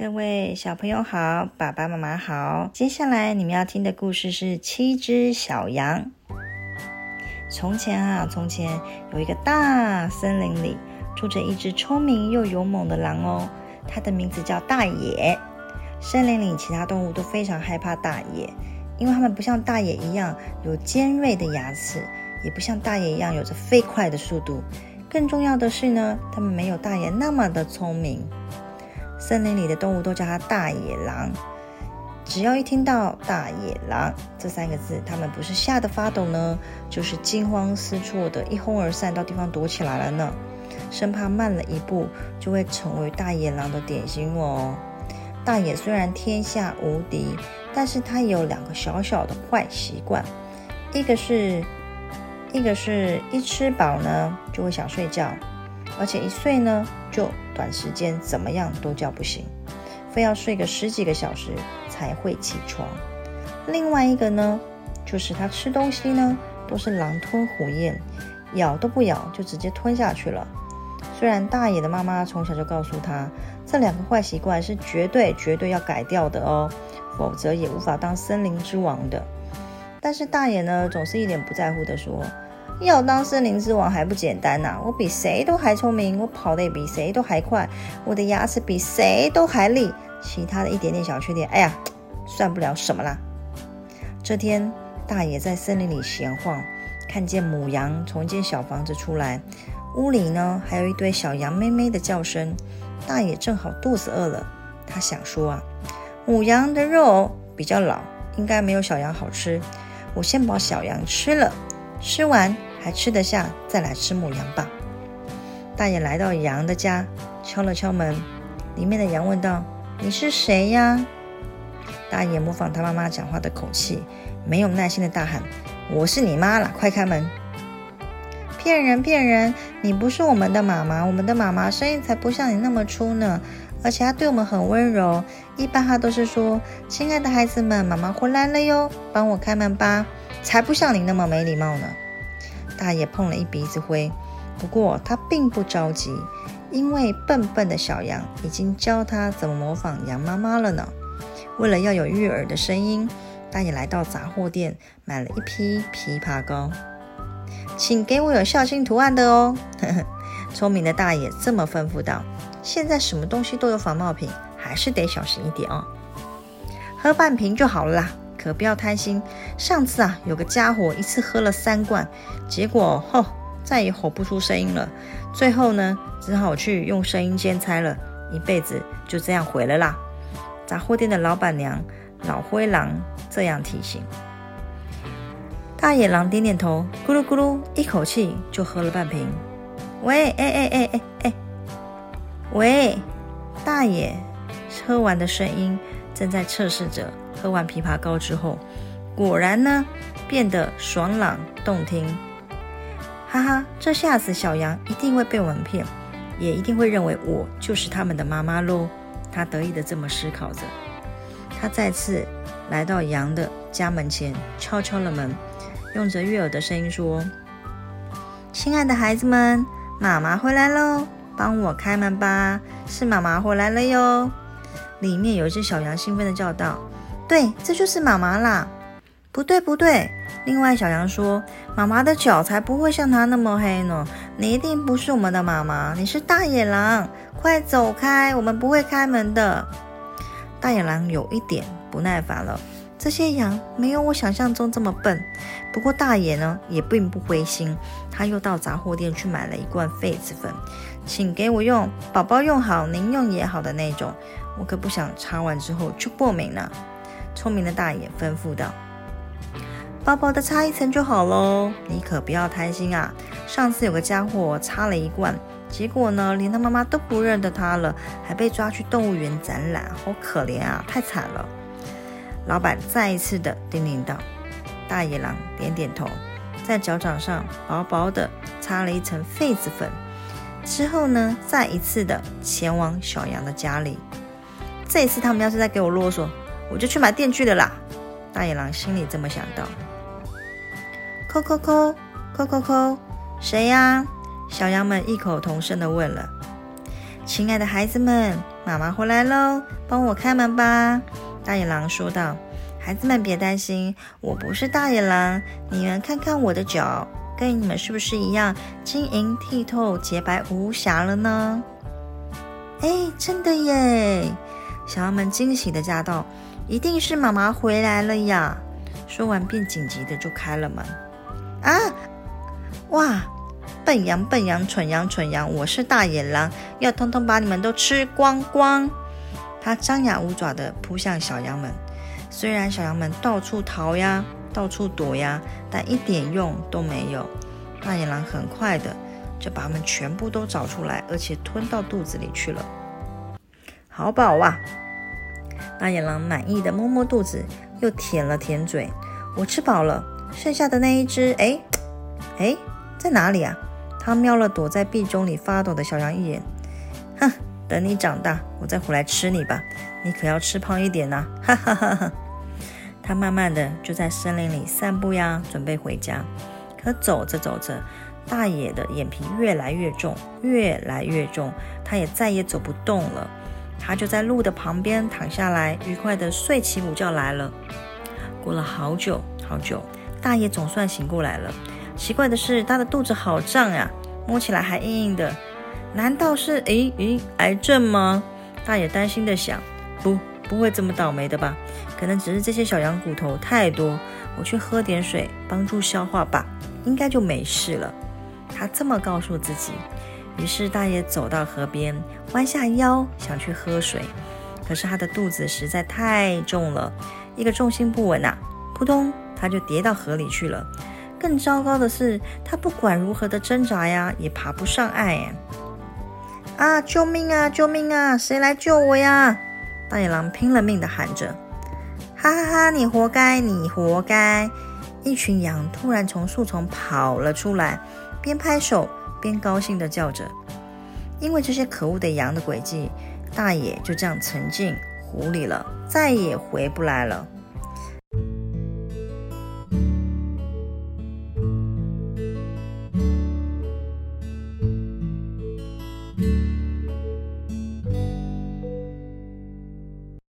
各位小朋友好，爸爸妈妈好。接下来你们要听的故事是《七只小羊》。从前啊，从前有一个大森林里住着一只聪明又勇猛的狼哦，它的名字叫大野。森林里其他动物都非常害怕大野，因为它们不像大野一样有尖锐的牙齿，也不像大野一样有着飞快的速度。更重要的是呢，它们没有大野那么的聪明。森林里的动物都叫它大野狼。只要一听到“大野狼”这三个字，它们不是吓得发抖呢，就是惊慌失措的一哄而散，到地方躲起来了呢，生怕慢了一步就会成为大野狼的点心哦。大野虽然天下无敌，但是它有两个小小的坏习惯，一个是，一个是一吃饱呢就会想睡觉，而且一睡呢就。短时间怎么样都叫不醒，非要睡个十几个小时才会起床。另外一个呢，就是他吃东西呢都是狼吞虎咽，咬都不咬就直接吞下去了。虽然大野的妈妈从小就告诉他，这两个坏习惯是绝对绝对要改掉的哦，否则也无法当森林之王的。但是大野呢总是一脸不在乎的说。要当森林之王还不简单呐！我比谁都还聪明，我跑得也比谁都还快，我的牙齿比谁都还利。其他的一点点小缺点，哎呀，算不了什么啦。这天，大爷在森林里闲晃，看见母羊从一间小房子出来，屋里呢还有一堆小羊咩咩的叫声。大爷正好肚子饿了，他想说啊，母羊的肉比较老，应该没有小羊好吃，我先把小羊吃了，吃完。还吃得下，再来吃母羊吧。大爷来到羊的家，敲了敲门，里面的羊问道：“你是谁呀？”大爷模仿他妈妈讲话的口气，没有耐心的大喊：“我是你妈了，快开门！”骗人骗人！你不是我们的妈妈，我们的妈妈声音才不像你那么粗呢，而且她对我们很温柔。一般她都是说：“亲爱的孩子们，妈妈回来了哟，帮我开门吧。”才不像你那么没礼貌呢。大爷碰了一鼻子灰，不过他并不着急，因为笨笨的小羊已经教他怎么模仿羊妈妈了呢。为了要有悦耳的声音，大爷来到杂货店买了一批枇杷膏，请给我有孝心图案的哦。聪明的大爷这么吩咐道：“现在什么东西都有仿冒品，还是得小心一点哦。喝半瓶就好了啦。”可不要贪心。上次啊，有个家伙一次喝了三罐，结果吼再也吼不出声音了。最后呢，只好去用声音兼差了，一辈子就这样毁了啦。杂货店的老板娘老灰狼这样提醒。大野狼点点头，咕噜咕噜，一口气就喝了半瓶。喂，哎哎哎哎哎，喂，大爷，喝完的声音正在测试着。喝完枇杷膏之后，果然呢，变得爽朗动听。哈哈，这下子小羊一定会被我们骗，也一定会认为我就是他们的妈妈喽。他得意的这么思考着。他再次来到羊的家门前，敲敲了门，用着悦耳的声音说：“亲爱的孩子们，妈妈回来喽，帮我开门吧，是妈妈回来了哟。”里面有一只小羊兴奋的叫道。对，这就是妈妈啦。不对，不对。另外，小羊说：“妈妈的脚才不会像它那么黑呢。你一定不是我们的妈妈，你是大野狼。快走开，我们不会开门的。”大野狼有一点不耐烦了。这些羊没有我想象中这么笨。不过，大野呢也并不灰心，他又到杂货店去买了一罐痱子粉，请给我用，宝宝用好，您用也好的那种。我可不想擦完之后就过敏呢。聪明的大爷吩咐道：“薄薄的擦一层就好喽，你可不要贪心啊！上次有个家伙擦了一罐，结果呢，连他妈妈都不认得他了，还被抓去动物园展览，好可怜啊，太惨了。”老板再一次的叮咛道：“大野狼点点头，在脚掌上薄薄的擦了一层痱子粉，之后呢，再一次的前往小羊的家里。这一次，他们要是再给我啰嗦。”我就去买电锯的啦！大野狼心里这么想到。扣扣扣扣扣扣，谁呀？小羊们异口同声的问了。亲爱的孩子们，妈妈回来喽，帮我开门吧。”大野狼说道。“孩子们别担心，我不是大野狼。你们看看我的脚，跟你们是不是一样晶莹剔透、洁白无瑕了呢？”哎，真的耶！小羊们惊喜的叫道：“一定是妈妈回来了呀！”说完便紧急的就开了门。啊！哇！笨羊，笨羊，蠢羊，蠢羊！我是大野狼，要通通把你们都吃光光！他张牙舞爪的扑向小羊们。虽然小羊们到处逃呀，到处躲呀，但一点用都没有。大野狼很快的就把它们全部都找出来，而且吞到肚子里去了。好饱啊！大野狼满意的摸摸肚子，又舔了舔嘴。我吃饱了，剩下的那一只，哎，哎，在哪里啊？他瞄了躲在壁中里发抖的小羊一眼，哼，等你长大，我再回来吃你吧。你可要吃胖一点呐！哈哈哈哈。他慢慢的就在森林里散步呀，准备回家。可走着走着，大野的眼皮越来越重，越来越重，他也再也走不动了。他就在路的旁边躺下来，愉快的睡起午觉来了。过了好久好久，大野总算醒过来了。奇怪的是，他的肚子好胀呀，摸起来还硬硬的。难道是诶诶癌症吗？大野担心的想。不，不会这么倒霉的吧？可能只是这些小羊骨头太多，我去喝点水帮助消化吧，应该就没事了。他这么告诉自己。于是大野走到河边，弯下腰想去喝水，可是他的肚子实在太重了，一个重心不稳啊，扑通，他就跌到河里去了。更糟糕的是，他不管如何的挣扎呀，也爬不上岸呀！啊，救命啊，救命啊！谁来救我呀？大野狼拼了命的喊着：“哈哈哈，你活该，你活该！”一群羊突然从树丛跑了出来，边拍手。边高兴地叫着，因为这些可恶的羊的诡计，大野就这样沉进湖里了，再也回不来了。